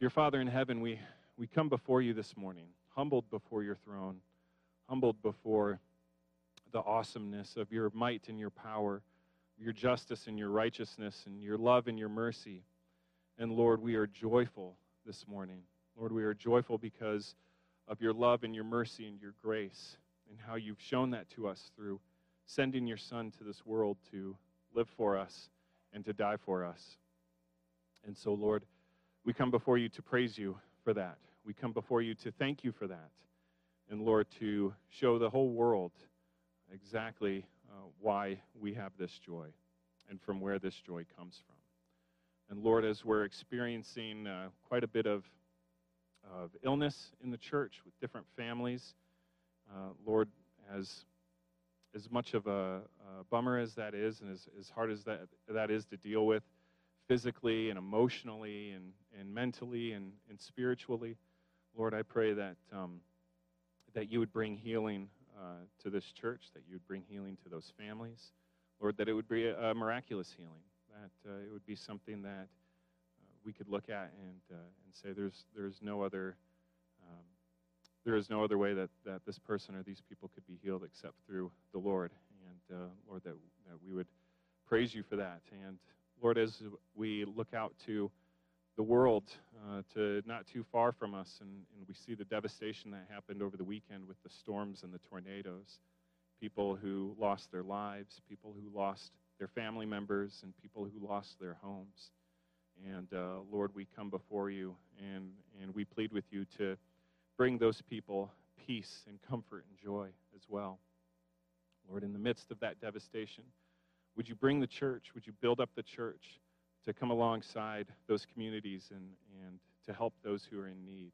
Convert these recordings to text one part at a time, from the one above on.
Dear Father in heaven, we, we come before you this morning, humbled before your throne, humbled before the awesomeness of your might and your power, your justice and your righteousness, and your love and your mercy. And Lord, we are joyful this morning. Lord, we are joyful because of your love and your mercy and your grace, and how you've shown that to us through sending your Son to this world to live for us and to die for us. And so, Lord, we come before you to praise you for that. We come before you to thank you for that. And Lord, to show the whole world exactly uh, why we have this joy and from where this joy comes from. And Lord, as we're experiencing uh, quite a bit of, of illness in the church with different families, uh, Lord, as, as much of a, a, bummer as that is, and as, as hard as that, that is to deal with physically and emotionally and, and mentally and, and spiritually, Lord, I pray that, um, that you would bring healing uh, to this church, that you would bring healing to those families. Lord, that it would be a, a miraculous healing, that uh, it would be something that uh, we could look at and, uh, and say there's, there's no other. Um, there is no other way that, that this person or these people could be healed except through the Lord. And uh, Lord, that, that we would praise you for that. And Lord, as we look out to the world uh, to not too far from us, and, and, we see the devastation that happened over the weekend with the storms and the tornadoes. People who lost their lives, people who lost their family members, and people who lost their homes. And uh, Lord, we come before you and, and we plead with you to bring those people peace and comfort and joy as well. Lord, in the midst of that devastation, would you bring the church? Would you build up the church? to come alongside those communities and, and to help those who are in need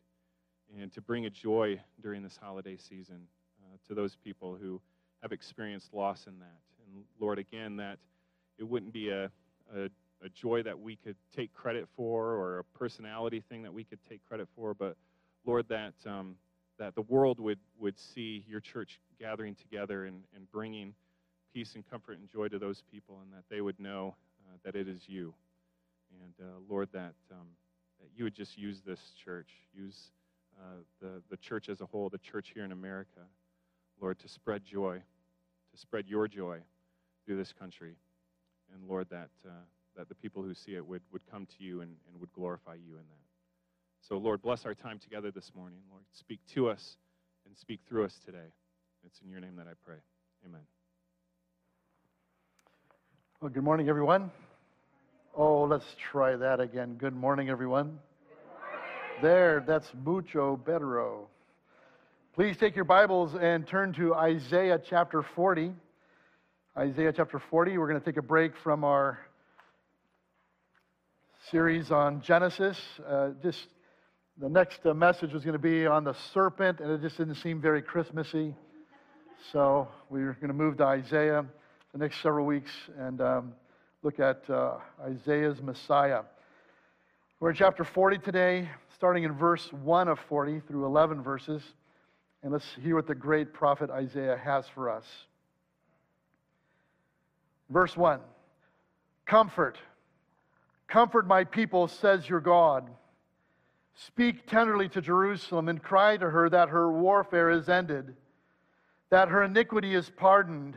and to bring a joy during this holiday season uh, to those people who have experienced loss in that. And Lord, again, that it wouldn't be a, a, a joy that we could take credit for or a personality thing that we could take credit for, but Lord, that, um, that the world would, would see your church gathering together and, and bringing peace and comfort and joy to those people, and that they would know uh, that it is you and uh, Lord, that, um, that you would just use this church, use uh, the, the church as a whole, the church here in America, Lord, to spread joy, to spread your joy through this country. And Lord, that, uh, that the people who see it would, would come to you and, and would glorify you in that. So, Lord, bless our time together this morning. Lord, speak to us and speak through us today. It's in your name that I pray. Amen. Well, good morning, everyone. Oh, let's try that again. Good morning, everyone. There, that's mucho bettero. Please take your Bibles and turn to Isaiah chapter 40. Isaiah chapter 40. We're going to take a break from our series on Genesis. Uh, just the next uh, message was going to be on the serpent, and it just didn't seem very Christmassy. So we're going to move to Isaiah the next several weeks and. Um, look at uh, Isaiah's Messiah. We're in chapter 40 today, starting in verse 1 of 40 through 11 verses. And let's hear what the great prophet Isaiah has for us. Verse 1 Comfort, comfort my people, says your God. Speak tenderly to Jerusalem and cry to her that her warfare is ended, that her iniquity is pardoned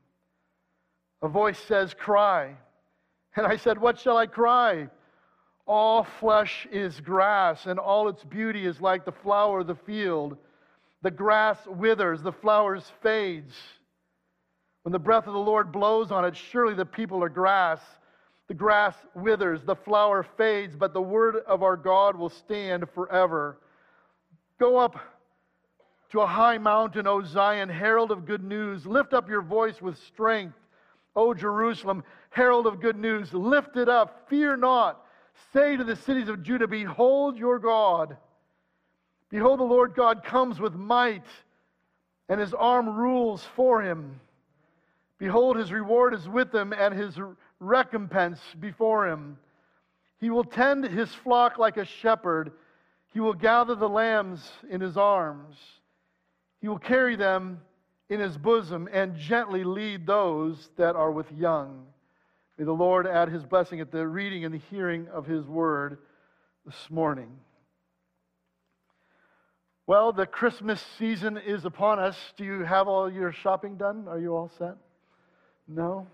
A voice says, Cry. And I said, What shall I cry? All flesh is grass, and all its beauty is like the flower of the field. The grass withers, the flowers fades. When the breath of the Lord blows on it, surely the people are grass. The grass withers, the flower fades, but the word of our God will stand forever. Go up to a high mountain, O Zion, herald of good news. Lift up your voice with strength. O Jerusalem, herald of good news, lift it up, fear not. Say to the cities of Judah, Behold your God. Behold, the Lord God comes with might, and his arm rules for him. Behold, his reward is with him, and his recompense before him. He will tend his flock like a shepherd. He will gather the lambs in his arms. He will carry them in his bosom and gently lead those that are with young. May the Lord add his blessing at the reading and the hearing of his word this morning. Well, the Christmas season is upon us. Do you have all your shopping done? Are you all set? No?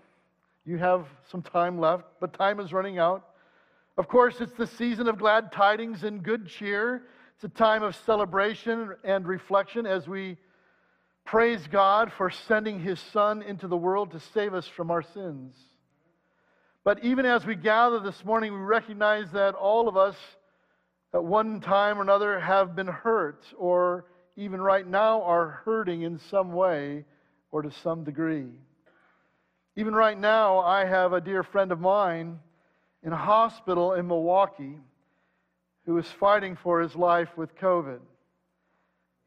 You have some time left, but time is running out. Of course, it's the season of glad tidings and good cheer. It's a time of celebration and reflection as we praise God for sending His Son into the world to save us from our sins. But even as we gather this morning, we recognize that all of us at one time or another have been hurt, or even right now are hurting in some way or to some degree. Even right now, I have a dear friend of mine in a hospital in Milwaukee who is fighting for his life with COVID.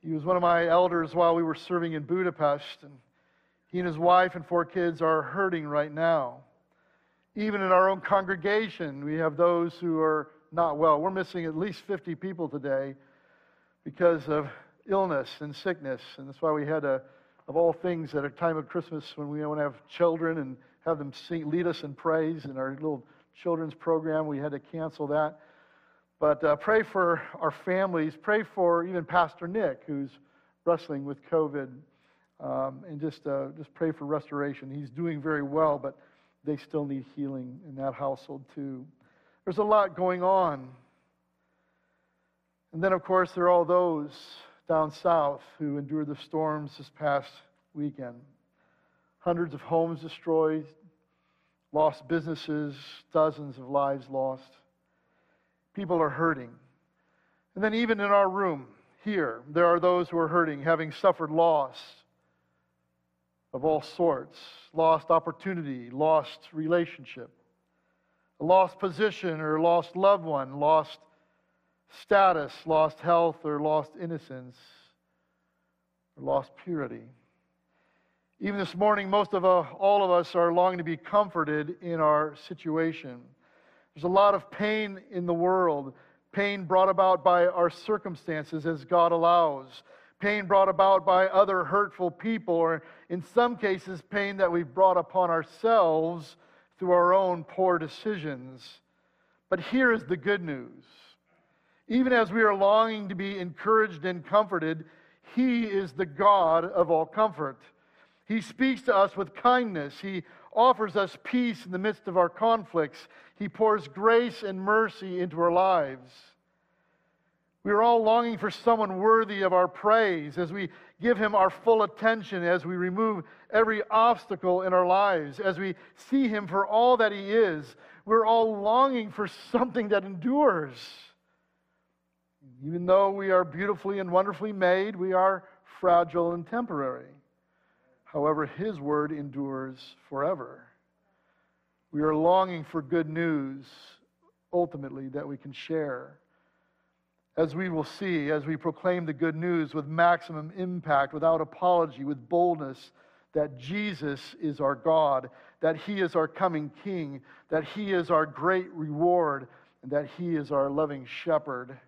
He was one of my elders while we were serving in Budapest, and he and his wife and four kids are hurting right now. Even in our own congregation, we have those who are not well. We're missing at least 50 people today because of illness and sickness, and that's why we had to, of all things, at a time of Christmas when we want to have children and have them sing, lead us in praise in our little children's program. We had to cancel that. But uh, pray for our families. Pray for even Pastor Nick, who's wrestling with COVID. Um, and just, uh, just pray for restoration. He's doing very well, but they still need healing in that household, too. There's a lot going on. And then, of course, there are all those down south who endured the storms this past weekend. Hundreds of homes destroyed, lost businesses, dozens of lives lost. People are hurting. And then, even in our room here, there are those who are hurting, having suffered loss of all sorts lost opportunity, lost relationship, a lost position or lost loved one, lost status, lost health, or lost innocence, or lost purity. Even this morning, most of uh, all of us are longing to be comforted in our situation. There's a lot of pain in the world, pain brought about by our circumstances as God allows, pain brought about by other hurtful people, or in some cases, pain that we've brought upon ourselves through our own poor decisions. But here is the good news. Even as we are longing to be encouraged and comforted, He is the God of all comfort. He speaks to us with kindness. He offers us peace in the midst of our conflicts. He pours grace and mercy into our lives. We are all longing for someone worthy of our praise as we give him our full attention, as we remove every obstacle in our lives, as we see him for all that he is. We're all longing for something that endures. Even though we are beautifully and wonderfully made, we are fragile and temporary. However, his word endures forever. We are longing for good news, ultimately, that we can share. As we will see, as we proclaim the good news with maximum impact, without apology, with boldness, that Jesus is our God, that He is our coming King, that He is our great reward, and that He is our loving shepherd.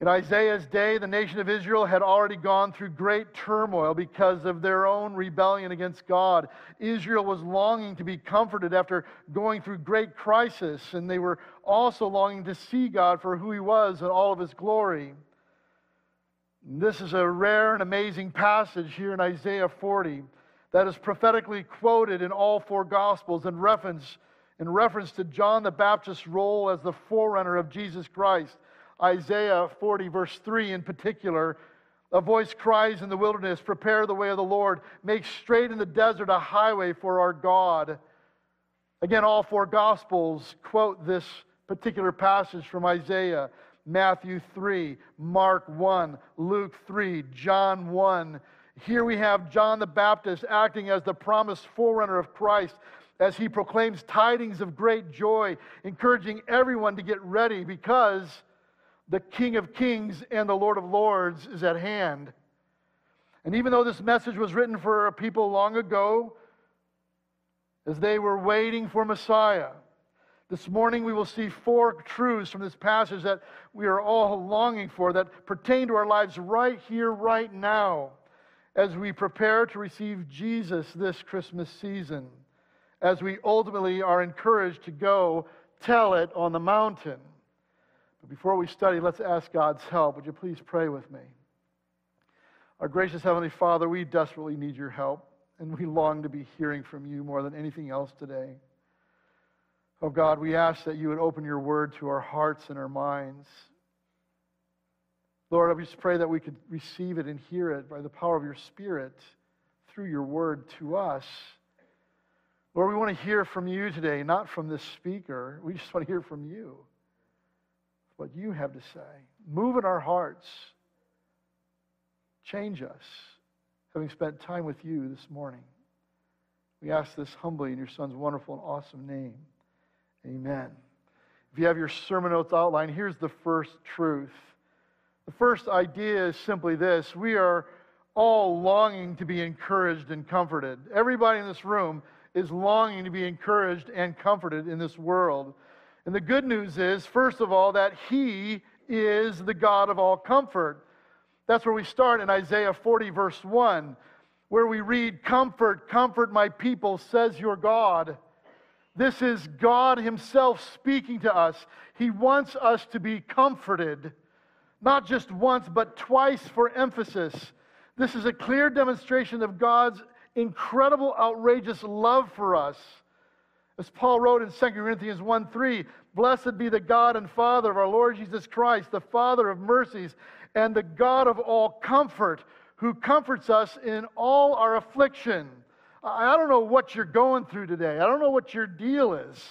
In Isaiah's day, the nation of Israel had already gone through great turmoil because of their own rebellion against God. Israel was longing to be comforted after going through great crisis, and they were also longing to see God for who He was and all of His glory. This is a rare and amazing passage here in Isaiah 40 that is prophetically quoted in all four Gospels in reference, in reference to John the Baptist's role as the forerunner of Jesus Christ. Isaiah 40, verse 3 in particular. A voice cries in the wilderness, Prepare the way of the Lord, make straight in the desert a highway for our God. Again, all four Gospels quote this particular passage from Isaiah Matthew 3, Mark 1, Luke 3, John 1. Here we have John the Baptist acting as the promised forerunner of Christ, as he proclaims tidings of great joy, encouraging everyone to get ready because the King of Kings and the Lord of Lords is at hand. And even though this message was written for a people long ago, as they were waiting for Messiah, this morning we will see four truths from this passage that we are all longing for that pertain to our lives right here, right now, as we prepare to receive Jesus this Christmas season as we ultimately are encouraged to go tell it on the mountain. But before we study, let's ask God's help. Would you please pray with me? Our gracious Heavenly Father, we desperately need your help, and we long to be hearing from you more than anything else today. Oh God, we ask that you would open your word to our hearts and our minds. Lord, I just pray that we could receive it and hear it by the power of your Spirit through your word to us. Lord, we want to hear from you today, not from this speaker. We just want to hear from you. What you have to say. Move in our hearts. Change us, having spent time with you this morning. We ask this humbly in your Son's wonderful and awesome name. Amen. If you have your sermon notes outlined, here's the first truth. The first idea is simply this we are all longing to be encouraged and comforted. Everybody in this room is longing to be encouraged and comforted in this world. And the good news is, first of all, that He is the God of all comfort. That's where we start in Isaiah 40, verse 1, where we read, Comfort, comfort my people, says your God. This is God Himself speaking to us. He wants us to be comforted, not just once, but twice for emphasis. This is a clear demonstration of God's incredible, outrageous love for us. As Paul wrote in 2 Corinthians 1 3, Blessed be the God and Father of our Lord Jesus Christ, the Father of mercies, and the God of all comfort, who comforts us in all our affliction. I don't know what you're going through today. I don't know what your deal is.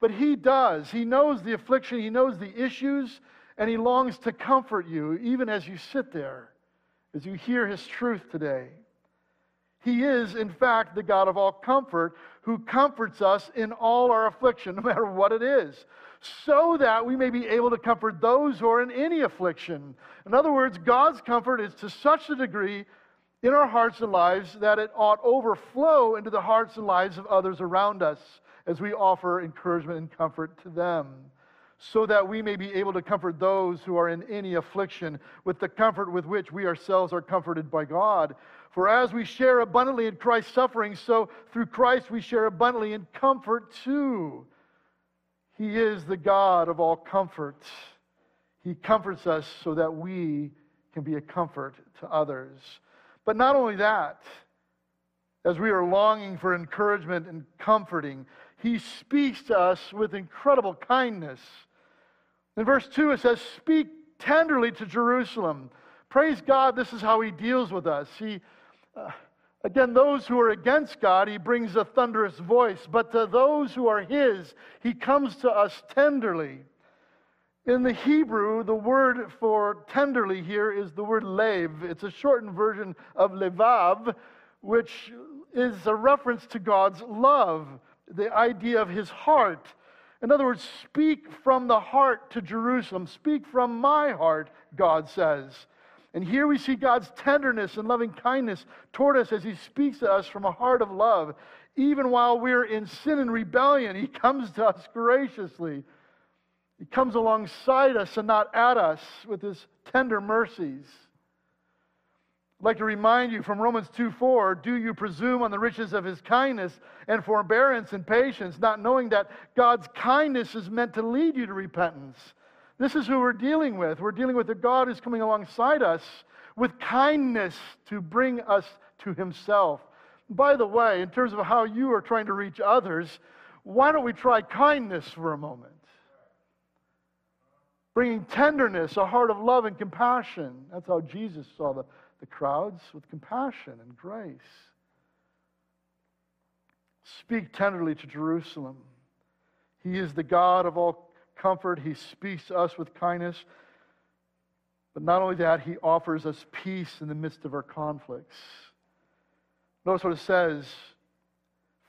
But He does. He knows the affliction, He knows the issues, and He longs to comfort you, even as you sit there, as you hear His truth today. He is, in fact, the God of all comfort who comforts us in all our affliction, no matter what it is, so that we may be able to comfort those who are in any affliction. In other words, God's comfort is to such a degree in our hearts and lives that it ought overflow into the hearts and lives of others around us as we offer encouragement and comfort to them so that we may be able to comfort those who are in any affliction with the comfort with which we ourselves are comforted by God. For as we share abundantly in Christ's suffering, so through Christ we share abundantly in comfort too. He is the God of all comfort. He comforts us so that we can be a comfort to others. But not only that, as we are longing for encouragement and comforting, He speaks to us with incredible kindness. In verse 2, it says, Speak tenderly to Jerusalem. Praise God, this is how he deals with us. He, uh, again, those who are against God, he brings a thunderous voice, but to those who are his, he comes to us tenderly. In the Hebrew, the word for tenderly here is the word lev. It's a shortened version of levav, which is a reference to God's love, the idea of his heart. In other words, speak from the heart to Jerusalem. Speak from my heart, God says. And here we see God's tenderness and loving kindness toward us as He speaks to us from a heart of love. Even while we're in sin and rebellion, He comes to us graciously. He comes alongside us and not at us with His tender mercies. I'd like to remind you from Romans 2 4 do you presume on the riches of his kindness and forbearance and patience, not knowing that God's kindness is meant to lead you to repentance? This is who we're dealing with. We're dealing with a God who's coming alongside us with kindness to bring us to himself. By the way, in terms of how you are trying to reach others, why don't we try kindness for a moment? Bringing tenderness, a heart of love and compassion. That's how Jesus saw the the crowds with compassion and grace. Speak tenderly to Jerusalem. He is the God of all comfort. He speaks to us with kindness. But not only that, He offers us peace in the midst of our conflicts. Notice what it says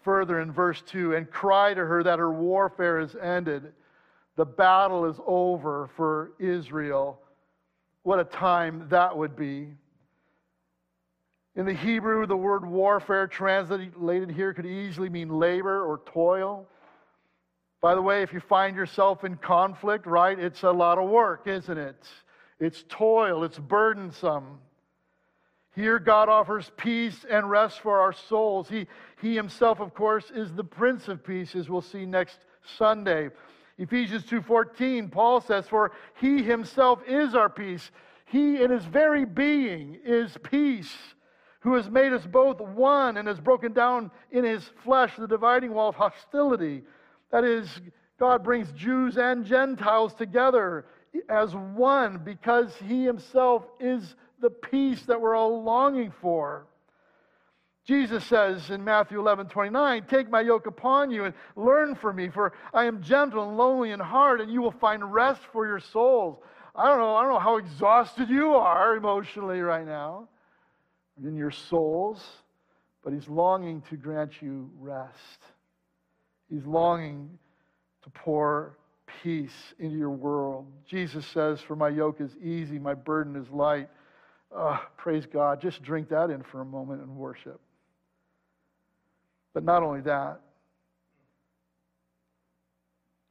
further in verse 2 and cry to her that her warfare is ended. The battle is over for Israel. What a time that would be. In the Hebrew, the word warfare translated here could easily mean labor or toil. By the way, if you find yourself in conflict, right, it's a lot of work, isn't it? It's toil, it's burdensome. Here, God offers peace and rest for our souls. He, he himself, of course, is the Prince of Peace, as we'll see next Sunday. Ephesians 2:14, Paul says, "For he himself is our peace. He in his very being is peace, who has made us both one and has broken down in his flesh the dividing wall of hostility." That is, God brings Jews and Gentiles together as one because he himself is the peace that we're all longing for. Jesus says in Matthew 11, 29, Take my yoke upon you and learn from me, for I am gentle and lowly in heart, and you will find rest for your souls. I don't know, I don't know how exhausted you are emotionally right now in your souls, but he's longing to grant you rest. He's longing to pour peace into your world. Jesus says, For my yoke is easy, my burden is light. Oh, praise God. Just drink that in for a moment and worship. But not only that,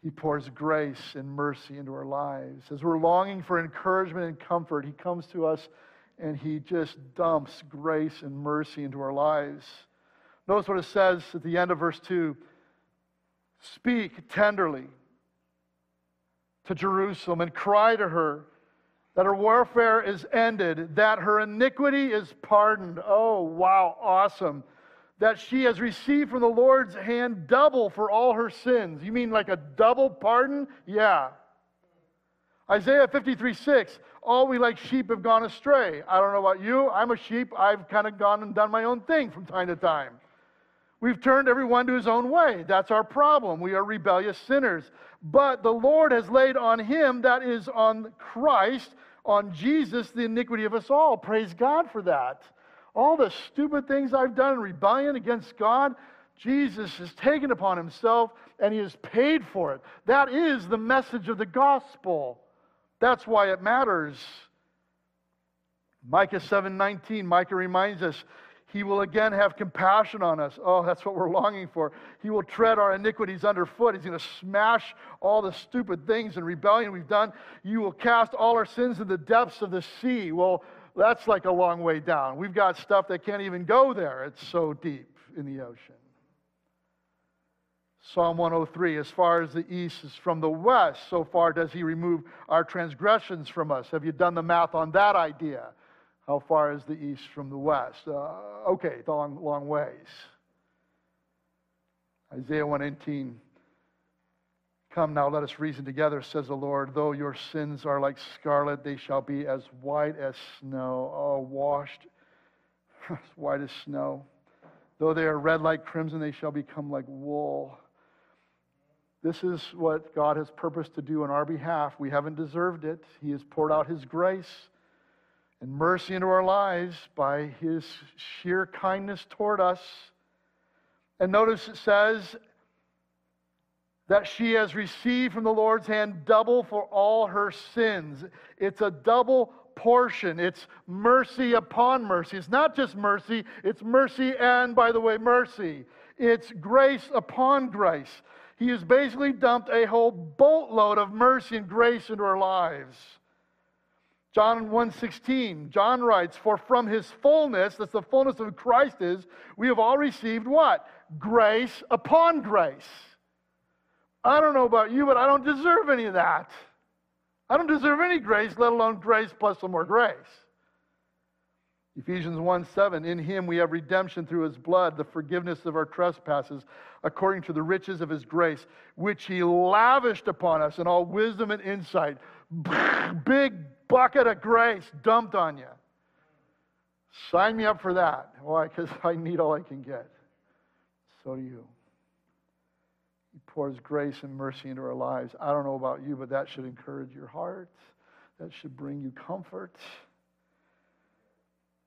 He pours grace and mercy into our lives. As we're longing for encouragement and comfort, He comes to us and He just dumps grace and mercy into our lives. Notice what it says at the end of verse 2 Speak tenderly to Jerusalem and cry to her that her warfare is ended, that her iniquity is pardoned. Oh, wow, awesome. That she has received from the Lord's hand double for all her sins. You mean like a double pardon? Yeah. Isaiah 53 6, all we like sheep have gone astray. I don't know about you. I'm a sheep. I've kind of gone and done my own thing from time to time. We've turned everyone to his own way. That's our problem. We are rebellious sinners. But the Lord has laid on him, that is on Christ, on Jesus, the iniquity of us all. Praise God for that. All the stupid things I've done in rebellion against God, Jesus has taken upon himself and he has paid for it. That is the message of the gospel. That's why it matters. Micah 7:19 Micah reminds us he will again have compassion on us. Oh, that's what we're longing for. He will tread our iniquities underfoot. He's going to smash all the stupid things and rebellion we've done. You will cast all our sins in the depths of the sea. Well, that's like a long way down. We've got stuff that can't even go there. It's so deep in the ocean. Psalm 103 As far as the east is from the west, so far does he remove our transgressions from us. Have you done the math on that idea? How far is the east from the west? Uh, okay, long, long ways. Isaiah 118. Come now, let us reason together, says the Lord. Though your sins are like scarlet, they shall be as white as snow. Oh, washed as white as snow. Though they are red like crimson, they shall become like wool. This is what God has purposed to do on our behalf. We haven't deserved it. He has poured out His grace and mercy into our lives by his sheer kindness toward us. And notice it says that she has received from the Lord's hand double for all her sins. It's a double portion. It's mercy upon mercy. It's not just mercy, it's mercy and, by the way, mercy. It's grace upon grace. He has basically dumped a whole boatload of mercy and grace into our lives. John 1:16, John writes, "For from his fullness, that's the fullness of Christ is, we have all received what? Grace upon grace." I don't know about you, but I don't deserve any of that. I don't deserve any grace, let alone grace plus some more grace. Ephesians 1 7, in him we have redemption through his blood, the forgiveness of our trespasses, according to the riches of his grace, which he lavished upon us in all wisdom and insight. Big bucket of grace dumped on you. Sign me up for that. Why? Because I need all I can get. So do you. He pours grace and mercy into our lives. I don't know about you, but that should encourage your heart. That should bring you comfort.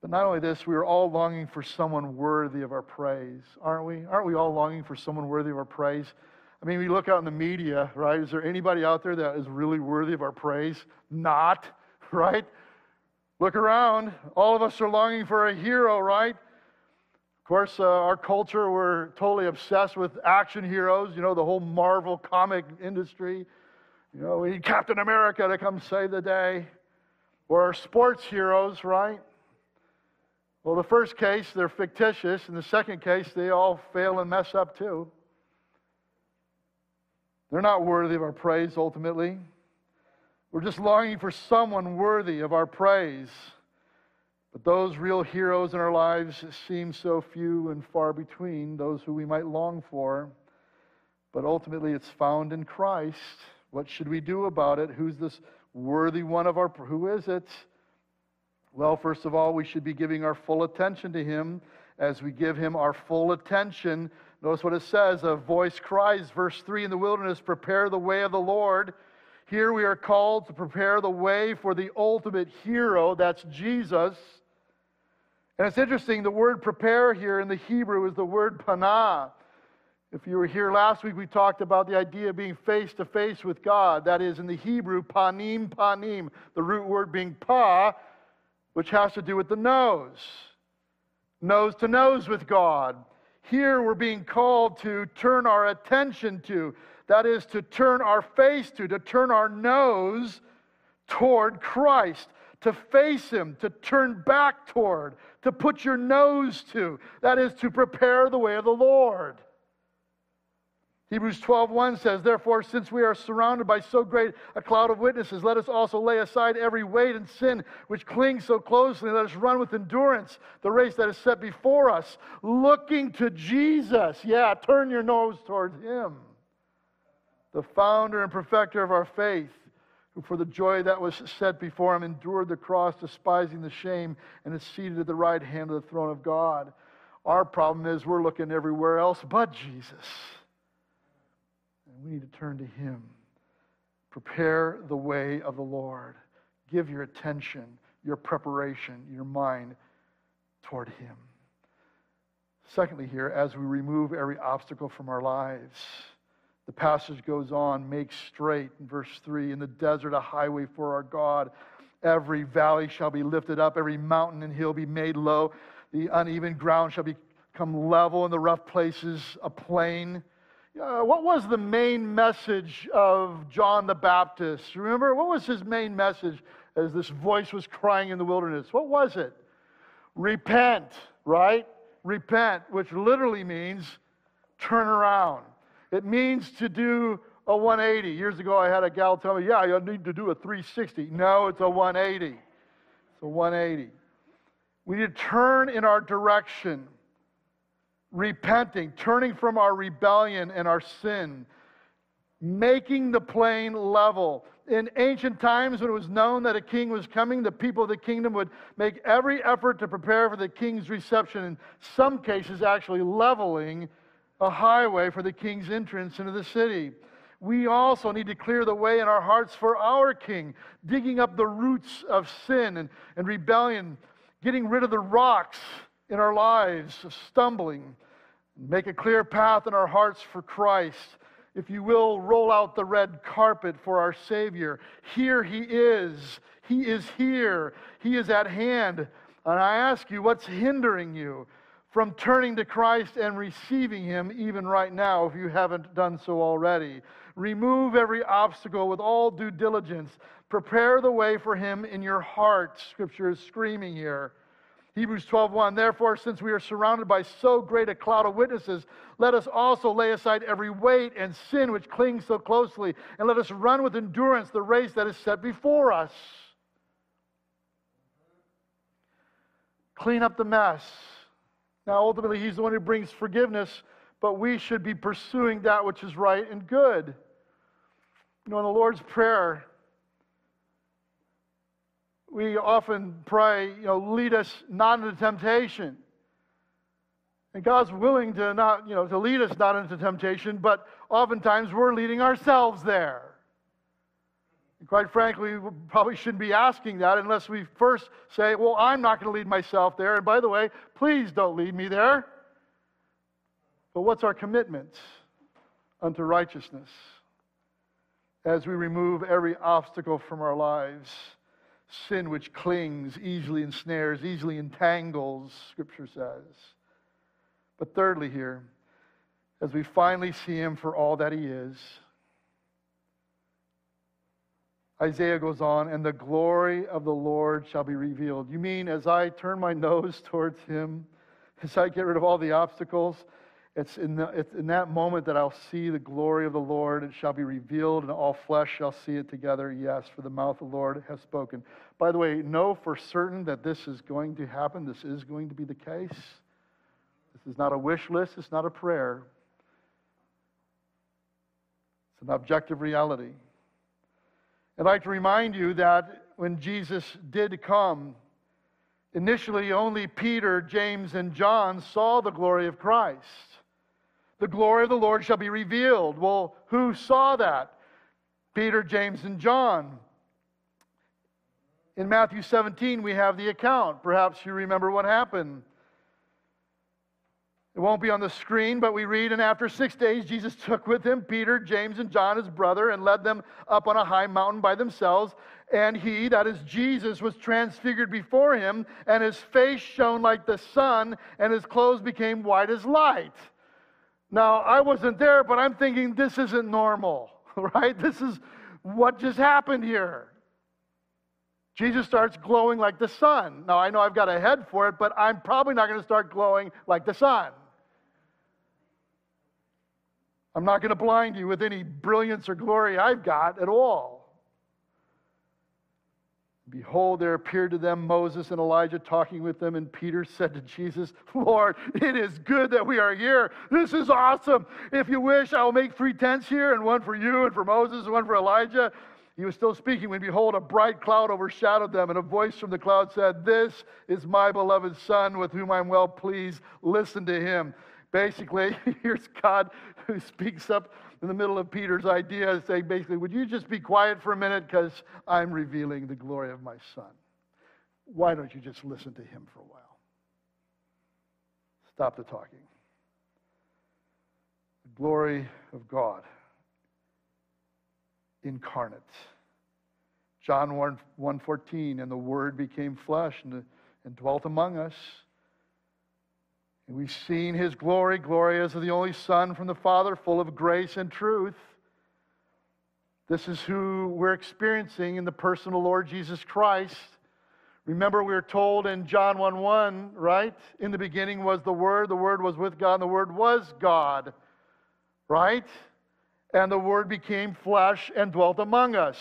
But not only this, we are all longing for someone worthy of our praise, aren't we? Aren't we all longing for someone worthy of our praise? I mean, we look out in the media, right? Is there anybody out there that is really worthy of our praise? Not, right? Look around. All of us are longing for a hero, right? Of course, uh, our culture, we're totally obsessed with action heroes, you know, the whole Marvel comic industry. You know, we need Captain America to come save the day. Or our sports heroes, right? Well, the first case, they're fictitious. In the second case, they all fail and mess up too. They're not worthy of our praise ultimately. We're just longing for someone worthy of our praise. But those real heroes in our lives seem so few and far between, those who we might long for. But ultimately, it's found in Christ. What should we do about it? Who's this worthy one of our. Who is it? Well, first of all, we should be giving our full attention to him. As we give him our full attention, notice what it says a voice cries, verse 3 in the wilderness, prepare the way of the Lord. Here we are called to prepare the way for the ultimate hero, that's Jesus. And it's interesting, the word prepare here in the Hebrew is the word panah. If you were here last week, we talked about the idea of being face to face with God. That is, in the Hebrew, panim panim, the root word being pa, which has to do with the nose. Nose to nose with God. Here we're being called to turn our attention to, that is, to turn our face to, to turn our nose toward Christ, to face Him, to turn back toward, to put your nose to. That is, to prepare the way of the Lord. Hebrews 12:1 says, "Therefore, since we are surrounded by so great a cloud of witnesses, let us also lay aside every weight and sin which clings so closely, let us run with endurance the race that is set before us, looking to Jesus." Yeah, turn your nose towards him. The founder and perfecter of our faith, who for the joy that was set before him endured the cross, despising the shame, and is seated at the right hand of the throne of God. Our problem is we're looking everywhere else but Jesus. We need to turn to Him. Prepare the way of the Lord. Give your attention, your preparation, your mind toward Him. Secondly, here, as we remove every obstacle from our lives, the passage goes on, make straight in verse 3 in the desert a highway for our God. Every valley shall be lifted up, every mountain and hill be made low. The uneven ground shall become level, and the rough places a plain. Uh, what was the main message of John the Baptist? Remember, what was his main message as this voice was crying in the wilderness? What was it? Repent, right? Repent, which literally means turn around. It means to do a 180. Years ago, I had a gal tell me, Yeah, you need to do a 360. No, it's a 180. It's a 180. We need to turn in our direction repenting, turning from our rebellion and our sin, making the plain level. In ancient times, when it was known that a king was coming, the people of the kingdom would make every effort to prepare for the king's reception, in some cases, actually leveling a highway for the king's entrance into the city. We also need to clear the way in our hearts for our king, digging up the roots of sin and, and rebellion, getting rid of the rocks in our lives of stumbling. Make a clear path in our hearts for Christ. If you will, roll out the red carpet for our Savior. Here He is. He is here. He is at hand. And I ask you, what's hindering you from turning to Christ and receiving Him even right now if you haven't done so already? Remove every obstacle with all due diligence. Prepare the way for Him in your heart. Scripture is screaming here. Hebrews 12:1 Therefore since we are surrounded by so great a cloud of witnesses let us also lay aside every weight and sin which clings so closely and let us run with endurance the race that is set before us. Clean up the mess. Now ultimately he's the one who brings forgiveness but we should be pursuing that which is right and good. You know in the Lord's prayer we often pray, you know, lead us not into temptation. And God's willing to not, you know, to lead us not into temptation, but oftentimes we're leading ourselves there. And quite frankly, we probably shouldn't be asking that unless we first say, Well, I'm not going to lead myself there. And by the way, please don't lead me there. But what's our commitment unto righteousness as we remove every obstacle from our lives? Sin which clings, easily ensnares, easily entangles, Scripture says. But thirdly, here, as we finally see him for all that he is, Isaiah goes on, and the glory of the Lord shall be revealed. You mean as I turn my nose towards him, as I get rid of all the obstacles, it's in, the, it's in that moment that I'll see the glory of the Lord. It shall be revealed, and all flesh shall see it together. Yes, for the mouth of the Lord has spoken. By the way, know for certain that this is going to happen. This is going to be the case. This is not a wish list, it's not a prayer. It's an objective reality. I'd like to remind you that when Jesus did come, initially only Peter, James, and John saw the glory of Christ. The glory of the Lord shall be revealed. Well, who saw that? Peter, James, and John. In Matthew 17, we have the account. Perhaps you remember what happened. It won't be on the screen, but we read, and after six days, Jesus took with him Peter, James, and John, his brother, and led them up on a high mountain by themselves. And he, that is Jesus, was transfigured before him, and his face shone like the sun, and his clothes became white as light. Now, I wasn't there, but I'm thinking this isn't normal, right? This is what just happened here. Jesus starts glowing like the sun. Now, I know I've got a head for it, but I'm probably not going to start glowing like the sun. I'm not going to blind you with any brilliance or glory I've got at all. Behold, there appeared to them Moses and Elijah talking with them, and Peter said to Jesus, Lord, it is good that we are here. This is awesome. If you wish, I will make three tents here, and one for you, and for Moses, and one for Elijah. He was still speaking when, behold, a bright cloud overshadowed them, and a voice from the cloud said, This is my beloved Son, with whom I'm well pleased. Listen to him. Basically, here's God who speaks up in the middle of Peter's idea, saying, basically, Would you just be quiet for a minute because I'm revealing the glory of my Son? Why don't you just listen to him for a while? Stop the talking. The glory of God incarnate. John 1, 1.14, and the Word became flesh and, and dwelt among us. And we've seen his glory, glory as of the only Son from the Father, full of grace and truth. This is who we're experiencing in the person of the Lord Jesus Christ. Remember, we are told in John 1 1, right? In the beginning was the Word, the Word was with God, and the Word was God, right? and the Word became flesh and dwelt among us.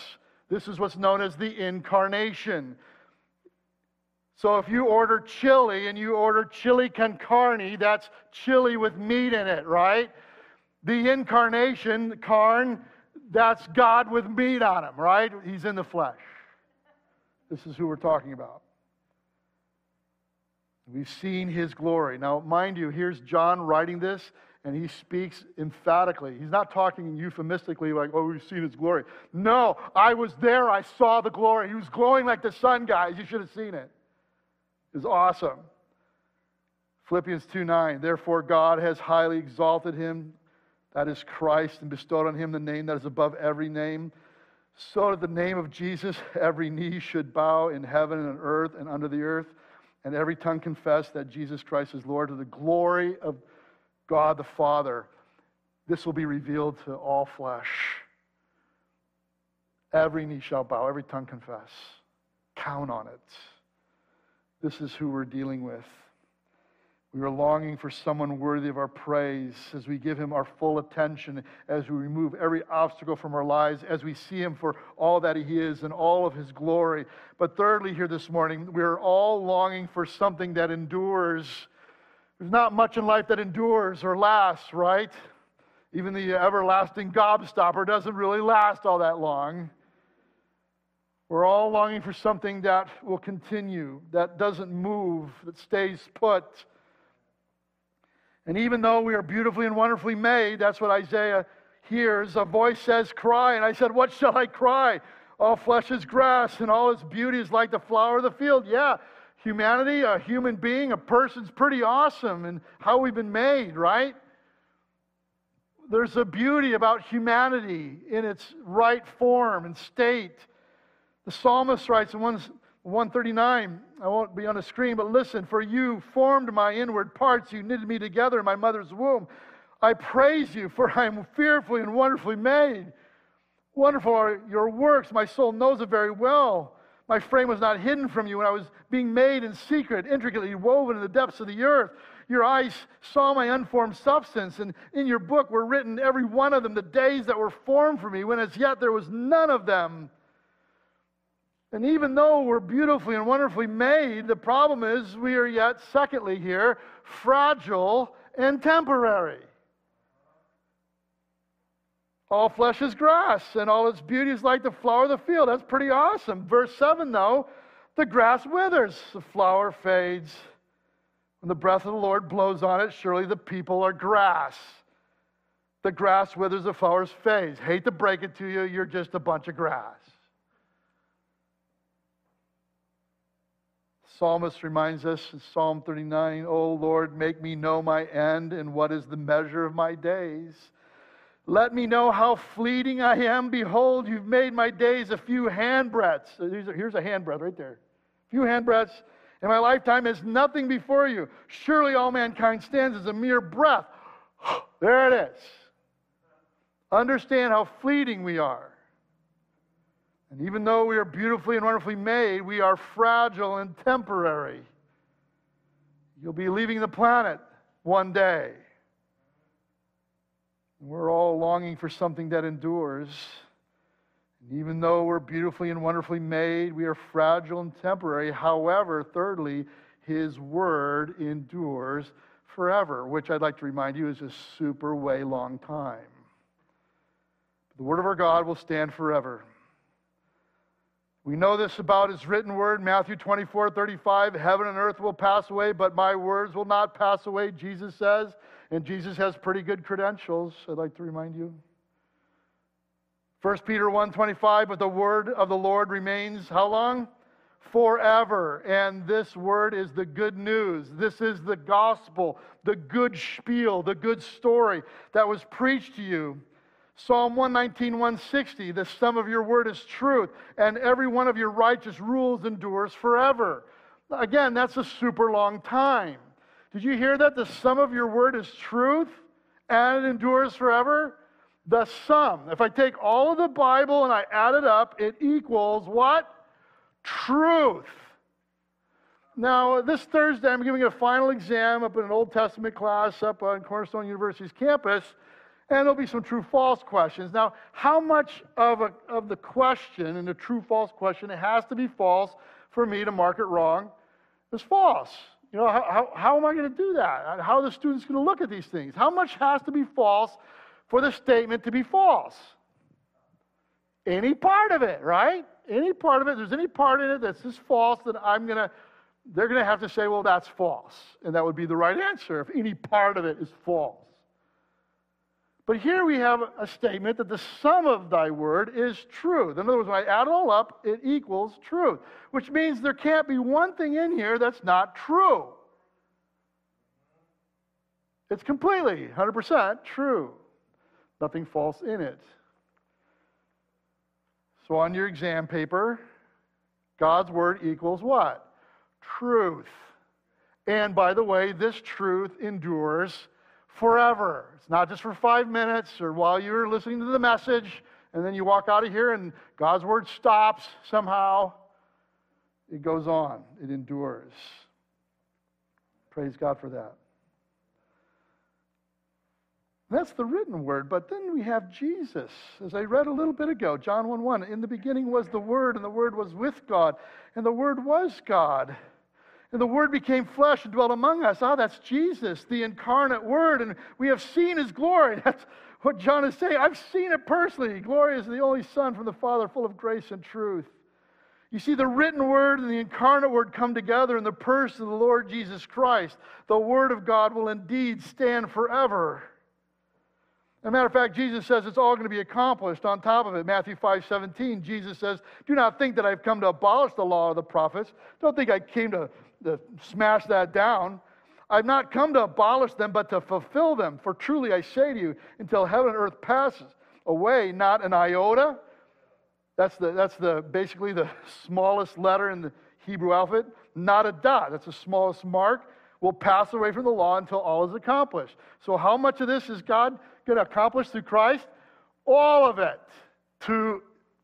This is what's known as the incarnation. So if you order chili and you order chili con carne, that's chili with meat in it, right? The incarnation, carn, that's God with meat on him, right? He's in the flesh. This is who we're talking about. We've seen his glory. Now, mind you, here's John writing this and he speaks emphatically. He's not talking euphemistically like, oh, we've seen his glory. No, I was there. I saw the glory. He was glowing like the sun, guys. You should have seen it. Was awesome. Philippians 2 9. Therefore, God has highly exalted him, that is Christ, and bestowed on him the name that is above every name. So that the name of Jesus, every knee should bow in heaven and earth and under the earth, and every tongue confess that Jesus Christ is Lord to the glory of God the Father, this will be revealed to all flesh. Every knee shall bow, every tongue confess. Count on it. This is who we're dealing with. We are longing for someone worthy of our praise as we give him our full attention, as we remove every obstacle from our lives, as we see him for all that he is and all of his glory. But thirdly, here this morning, we are all longing for something that endures there's not much in life that endures or lasts, right? Even the everlasting gobstopper doesn't really last all that long. We're all longing for something that will continue, that doesn't move, that stays put. And even though we are beautifully and wonderfully made, that's what Isaiah hears. A voice says, Cry. And I said, What shall I cry? All flesh is grass, and all its beauty is like the flower of the field. Yeah, humanity, a human being, a person's pretty awesome and how we've been made, right? There's a beauty about humanity in its right form and state. The psalmist writes in 139, I won't be on the screen, but listen, for you formed my inward parts, you knitted me together in my mother's womb. I praise you, for I am fearfully and wonderfully made. Wonderful are your works. My soul knows it very well. My frame was not hidden from you when I was being made in secret, intricately woven in the depths of the earth. Your eyes saw my unformed substance, and in your book were written every one of them, the days that were formed for me, when as yet there was none of them. And even though we're beautifully and wonderfully made, the problem is we are yet, secondly, here, fragile and temporary. All flesh is grass, and all its beauty is like the flower of the field. That's pretty awesome. Verse 7, though, the grass withers, the flower fades. When the breath of the Lord blows on it, surely the people are grass. The grass withers, the flowers fade. Hate to break it to you, you're just a bunch of grass. Psalmist reminds us in Psalm 39, O Lord, make me know my end and what is the measure of my days let me know how fleeting I am. Behold, you've made my days a few handbreadths. Uh, here's a handbreadth right there. A few handbreadths. And my lifetime is nothing before you. Surely all mankind stands as a mere breath. there it is. Understand how fleeting we are. And even though we are beautifully and wonderfully made, we are fragile and temporary. You'll be leaving the planet one day. We're all longing for something that endures. And even though we're beautifully and wonderfully made, we are fragile and temporary. However, thirdly, His Word endures forever, which I'd like to remind you is a super way long time. The Word of our God will stand forever. We know this about His written Word, Matthew 24 35. Heaven and earth will pass away, but my words will not pass away, Jesus says. And Jesus has pretty good credentials, I'd like to remind you. 1 Peter 1:25 but the word of the Lord remains how long? Forever. And this word is the good news. This is the gospel, the good spiel, the good story that was preached to you. Psalm 119, 160, the sum of your word is truth, and every one of your righteous rules endures forever. Again, that's a super long time. Did you hear that? The sum of your word is truth and it endures forever? The sum. If I take all of the Bible and I add it up, it equals what? Truth. Now, this Thursday, I'm giving a final exam up in an Old Testament class up on Cornerstone University's campus, and there'll be some true false questions. Now, how much of, a, of the question, and the true false question, it has to be false for me to mark it wrong, is false. You know, how, how, how am I going to do that? How are the students going to look at these things? How much has to be false for the statement to be false? Any part of it, right? Any part of it, there's any part in it that's just false, then I'm going to, they're going to have to say, well, that's false. And that would be the right answer if any part of it is false. But here we have a statement that the sum of thy word is truth. In other words, when I add it all up, it equals truth, which means there can't be one thing in here that's not true. It's completely 100% true. Nothing false in it. So on your exam paper, God's word equals what? Truth. And by the way, this truth endures forever. It's not just for five minutes or while you're listening to the message and then you walk out of here and God's word stops somehow. It goes on, it endures. Praise God for that. That's the written word, but then we have Jesus. As I read a little bit ago, John 1 1. In the beginning was the Word, and the Word was with God, and the Word was God. And the Word became flesh and dwelt among us. Ah, that's Jesus, the incarnate Word. And we have seen His glory. That's what John is saying. I've seen it personally. Glory is the only Son from the Father, full of grace and truth. You see, the written Word and the incarnate Word come together in the person of the Lord Jesus Christ. The Word of God will indeed stand forever. As a matter of fact, Jesus says it's all going to be accomplished on top of it. Matthew 5 17, Jesus says, Do not think that I've come to abolish the law of the prophets. Don't think I came to, to smash that down. I've not come to abolish them, but to fulfill them. For truly I say to you, until heaven and earth passes away, not an iota. That's the that's the basically the smallest letter in the Hebrew alphabet, not a dot. That's the smallest mark. Will pass away from the law until all is accomplished. So, how much of this is God going to accomplish through Christ? All of it, to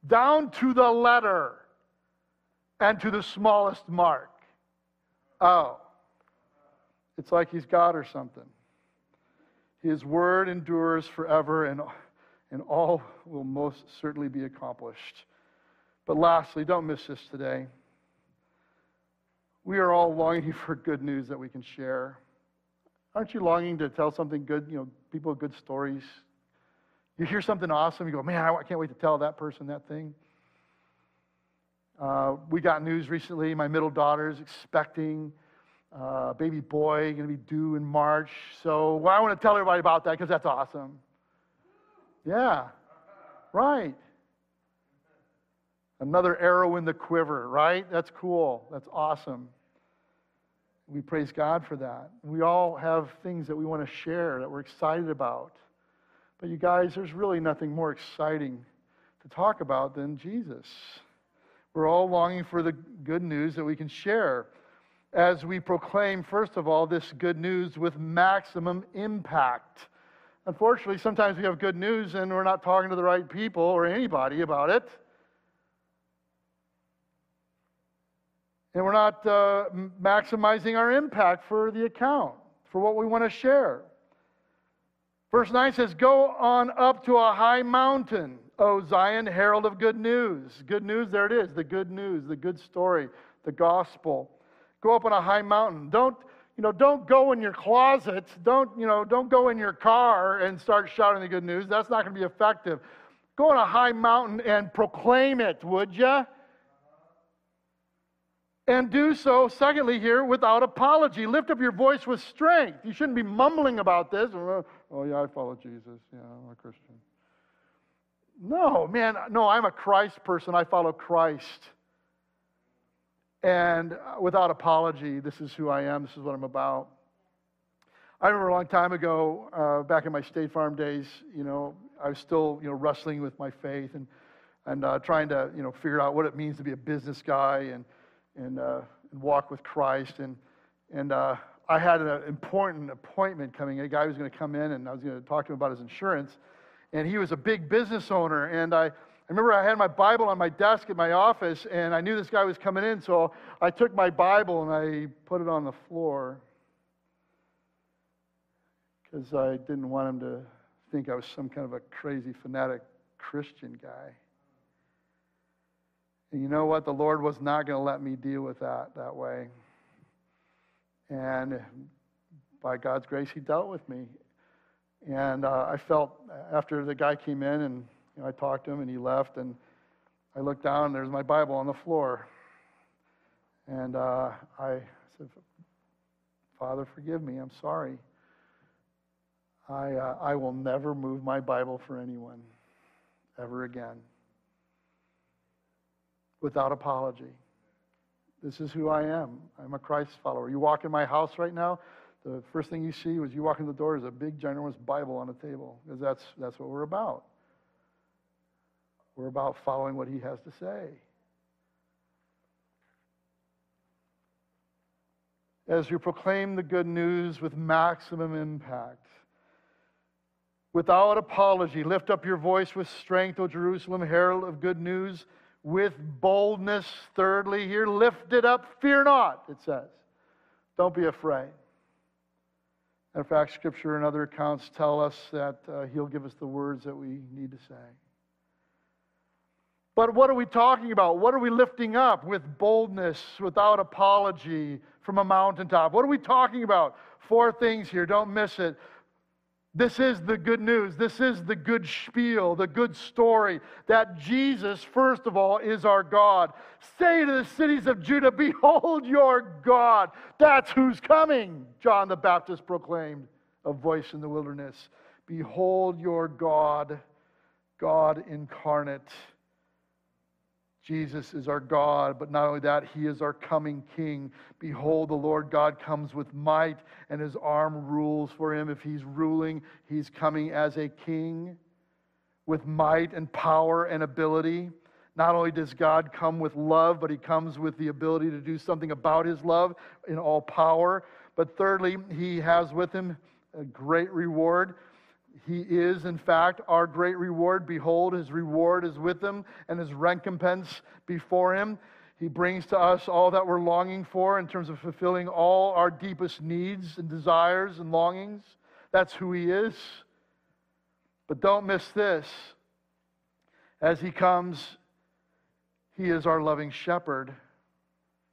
down to the letter and to the smallest mark. Oh, it's like He's God or something. His word endures forever, and, and all will most certainly be accomplished. But lastly, don't miss this today. We are all longing for good news that we can share. Aren't you longing to tell something good, you know, people good stories? You hear something awesome, you go, man, I can't wait to tell that person that thing. Uh, we got news recently. My middle daughter is expecting a uh, baby boy, going to be due in March. So well, I want to tell everybody about that because that's awesome. Yeah, right. Another arrow in the quiver, right? That's cool. That's awesome. We praise God for that. We all have things that we want to share that we're excited about. But you guys, there's really nothing more exciting to talk about than Jesus. We're all longing for the good news that we can share as we proclaim, first of all, this good news with maximum impact. Unfortunately, sometimes we have good news and we're not talking to the right people or anybody about it. and we're not uh, maximizing our impact for the account, for what we want to share. Verse 9 says, Go on up to a high mountain, O Zion, herald of good news. Good news, there it is, the good news, the good story, the gospel. Go up on a high mountain. Don't, you know, don't go in your closet. Don't, you know, don't go in your car and start shouting the good news. That's not going to be effective. Go on a high mountain and proclaim it, would you? And do so, secondly, here, without apology. Lift up your voice with strength. You shouldn't be mumbling about this. Oh, yeah, I follow Jesus. Yeah, I'm a Christian. No, man, no, I'm a Christ person. I follow Christ. And uh, without apology, this is who I am. This is what I'm about. I remember a long time ago, uh, back in my State Farm days, you know, I was still, you know, wrestling with my faith and, and uh, trying to, you know, figure out what it means to be a business guy and, and, uh, and walk with Christ. And, and uh, I had an important appointment coming. A guy was going to come in, and I was going to talk to him about his insurance. And he was a big business owner. And I, I remember I had my Bible on my desk at my office, and I knew this guy was coming in. So I took my Bible and I put it on the floor because I didn't want him to think I was some kind of a crazy fanatic Christian guy. And you know what? The Lord was not going to let me deal with that that way. And by God's grace, He dealt with me. And uh, I felt after the guy came in and you know, I talked to him and he left, and I looked down and there's my Bible on the floor. And uh, I said, Father, forgive me. I'm sorry. I, uh, I will never move my Bible for anyone ever again without apology. This is who I am. I'm a Christ follower. You walk in my house right now, the first thing you see was you walk in the door is a big, ginormous Bible on the table, because that's, that's what we're about. We're about following what he has to say. As you proclaim the good news with maximum impact, without apology, lift up your voice with strength, O Jerusalem, herald of good news with boldness. Thirdly, here, lift it up, fear not, it says. Don't be afraid. In fact, Scripture and other accounts tell us that uh, He'll give us the words that we need to say. But what are we talking about? What are we lifting up with boldness, without apology, from a mountaintop? What are we talking about? Four things here, don't miss it. This is the good news. This is the good spiel, the good story that Jesus, first of all, is our God. Say to the cities of Judah, Behold your God. That's who's coming, John the Baptist proclaimed, a voice in the wilderness. Behold your God, God incarnate. Jesus is our God, but not only that, he is our coming king. Behold, the Lord God comes with might, and his arm rules for him. If he's ruling, he's coming as a king with might and power and ability. Not only does God come with love, but he comes with the ability to do something about his love in all power. But thirdly, he has with him a great reward. He is, in fact, our great reward. Behold, his reward is with him and his recompense before him. He brings to us all that we're longing for in terms of fulfilling all our deepest needs and desires and longings. That's who he is. But don't miss this. As he comes, he is our loving shepherd.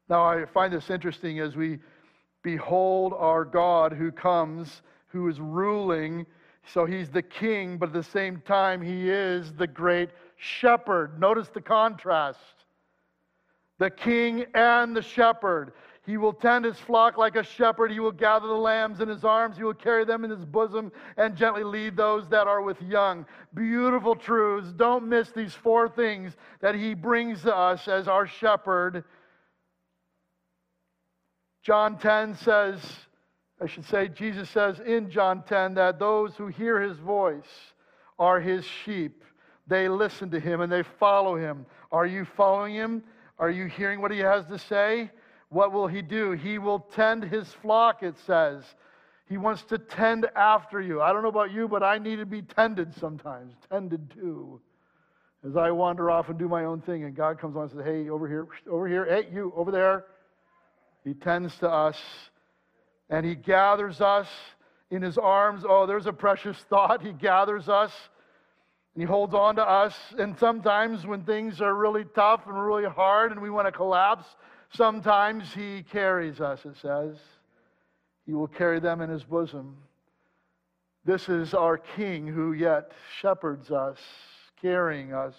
Now, I find this interesting as we behold our God who comes, who is ruling. So he's the king, but at the same time, he is the great shepherd. Notice the contrast the king and the shepherd. He will tend his flock like a shepherd. He will gather the lambs in his arms. He will carry them in his bosom and gently lead those that are with young. Beautiful truths. Don't miss these four things that he brings to us as our shepherd. John 10 says, I should say, Jesus says in John 10 that those who hear his voice are his sheep. They listen to him and they follow him. Are you following him? Are you hearing what he has to say? What will he do? He will tend his flock, it says. He wants to tend after you. I don't know about you, but I need to be tended sometimes, tended to. As I wander off and do my own thing, and God comes on and says, Hey, over here, over here, hey, you, over there. He tends to us and he gathers us in his arms. Oh, there's a precious thought. He gathers us and he holds on to us. And sometimes when things are really tough and really hard and we want to collapse, sometimes he carries us, it says. He will carry them in his bosom. This is our King who yet shepherds us, carrying us,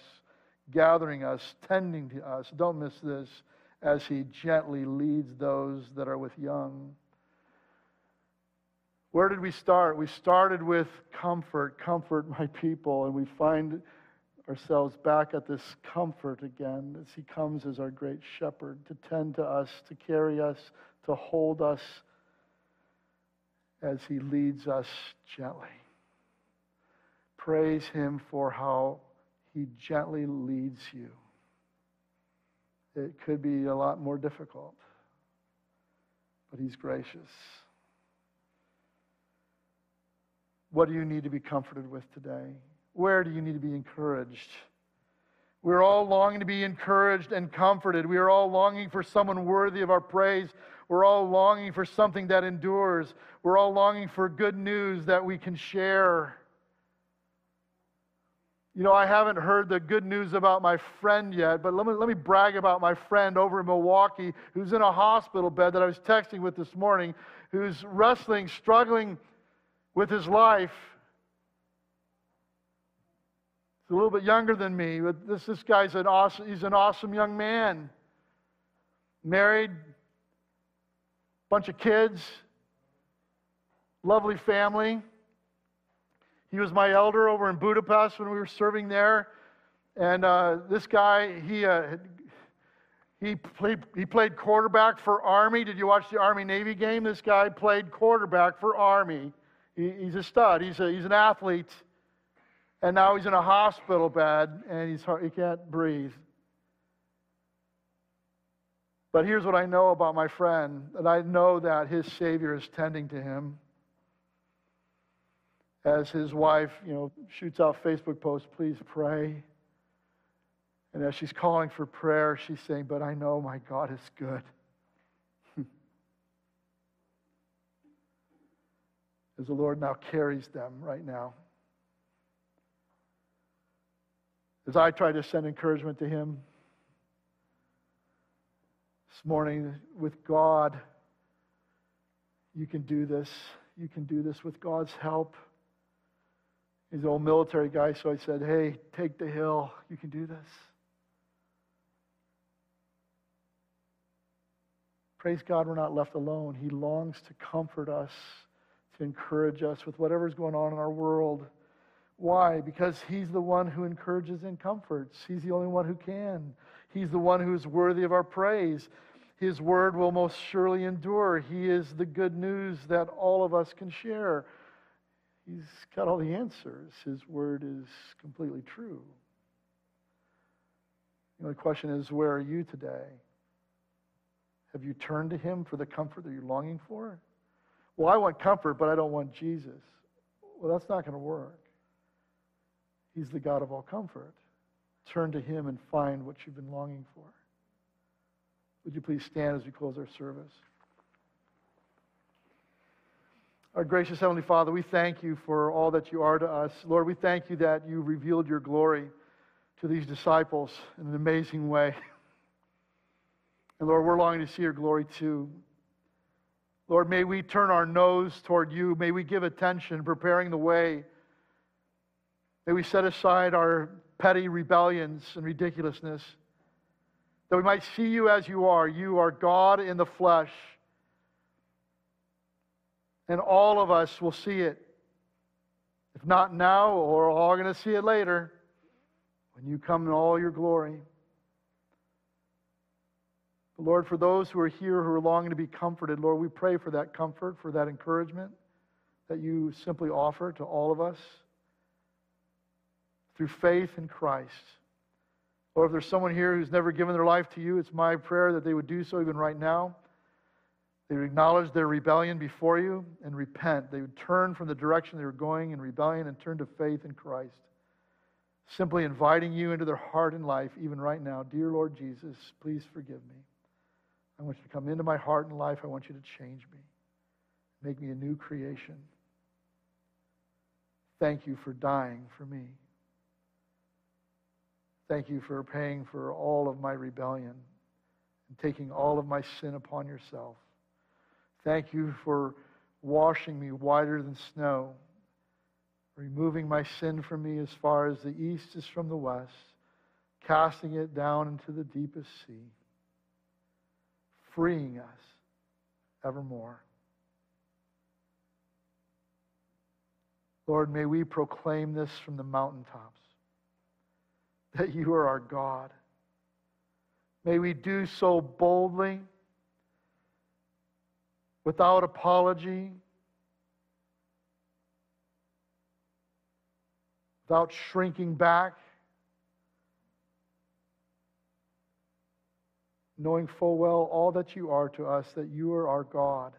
gathering us, tending to us. Don't miss this as he gently leads those that are with young. Where did we start? We started with comfort, comfort my people, and we find ourselves back at this comfort again as he comes as our great shepherd to tend to us, to carry us, to hold us as he leads us gently. Praise him for how he gently leads you it could be a lot more difficult. But He's gracious. What do you need to be comforted with today? Where do you need to be encouraged? We're all longing to be encouraged and comforted. We are all longing for someone worthy of our praise. We're all longing for something that endures. We're all longing for good news that we can share. You know, I haven't heard the good news about my friend yet, but let me, let me brag about my friend over in Milwaukee who's in a hospital bed that I was texting with this morning, who's wrestling, struggling with his life. He's a little bit younger than me, but this, this guy's an awesome, he's an awesome young man. Married, bunch of kids, lovely family. He was my elder over in Budapest when we were serving there. And uh, this guy, he, uh, he, played, he played quarterback for Army. Did you watch the Army Navy game? This guy played quarterback for Army. He, he's a stud, he's, a, he's an athlete. And now he's in a hospital bed and he's, he can't breathe. But here's what I know about my friend that I know that his Savior is tending to him as his wife, you know, shoots out Facebook posts, please pray. And as she's calling for prayer, she's saying, But I know my God is good. The Lord now carries them right now. As I try to send encouragement to him this morning with God, you can do this. You can do this with God's help. He's an old military guy, so I said, Hey, take the hill. You can do this. Praise God, we're not left alone. He longs to comfort us, to encourage us with whatever's going on in our world. Why? Because He's the one who encourages and comforts. He's the only one who can. He's the one who is worthy of our praise. His word will most surely endure. He is the good news that all of us can share. He's got all the answers. His word is completely true. The only question is where are you today? Have you turned to Him for the comfort that you're longing for? Well, I want comfort, but I don't want Jesus. Well, that's not going to work. He's the God of all comfort. Turn to Him and find what you've been longing for. Would you please stand as we close our service? Our gracious Heavenly Father, we thank you for all that you are to us. Lord, we thank you that you revealed your glory to these disciples in an amazing way. And Lord, we're longing to see your glory too. Lord, may we turn our nose toward you. May we give attention, preparing the way. May we set aside our petty rebellions and ridiculousness, that we might see you as you are. You are God in the flesh. And all of us will see it. If not now, we're all going to see it later when you come in all your glory. Lord, for those who are here who are longing to be comforted, Lord, we pray for that comfort, for that encouragement that you simply offer to all of us through faith in Christ. Or if there's someone here who's never given their life to you, it's my prayer that they would do so even right now. They would acknowledge their rebellion before you and repent. They would turn from the direction they were going in rebellion and turn to faith in Christ. Simply inviting you into their heart and life, even right now. Dear Lord Jesus, please forgive me. I want you to come into my heart and life. I want you to change me, make me a new creation. Thank you for dying for me. Thank you for paying for all of my rebellion and taking all of my sin upon yourself. Thank you for washing me whiter than snow, removing my sin from me as far as the east is from the west, casting it down into the deepest sea, freeing us evermore. Lord, may we proclaim this from the mountaintops that you are our God. May we do so boldly, without apology, without shrinking back, knowing full well all that you are to us, that you are our God.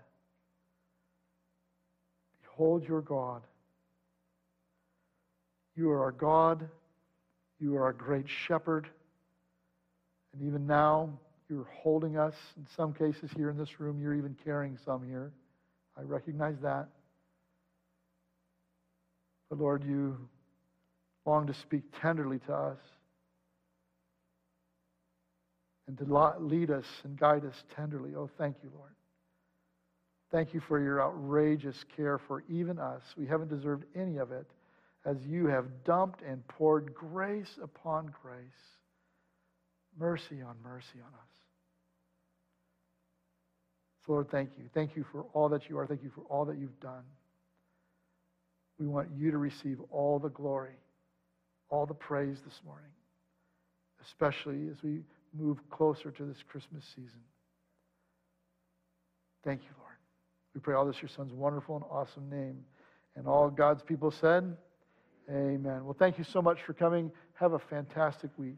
Behold your God. You are our God. You are our great shepherd. And even now, you're holding us. In some cases, here in this room, you're even carrying some here. I recognize that. But Lord, you long to speak tenderly to us and to lead us and guide us tenderly. Oh, thank you, Lord. Thank you for your outrageous care for even us. We haven't deserved any of it as you have dumped and poured grace upon grace, mercy on mercy on us. So, Lord, thank you. Thank you for all that you are. Thank you for all that you've done. We want you to receive all the glory, all the praise this morning, especially as we move closer to this Christmas season. Thank you, Lord. We pray all this your son's wonderful and awesome name. And all God's people said, Amen. Well, thank you so much for coming. Have a fantastic week.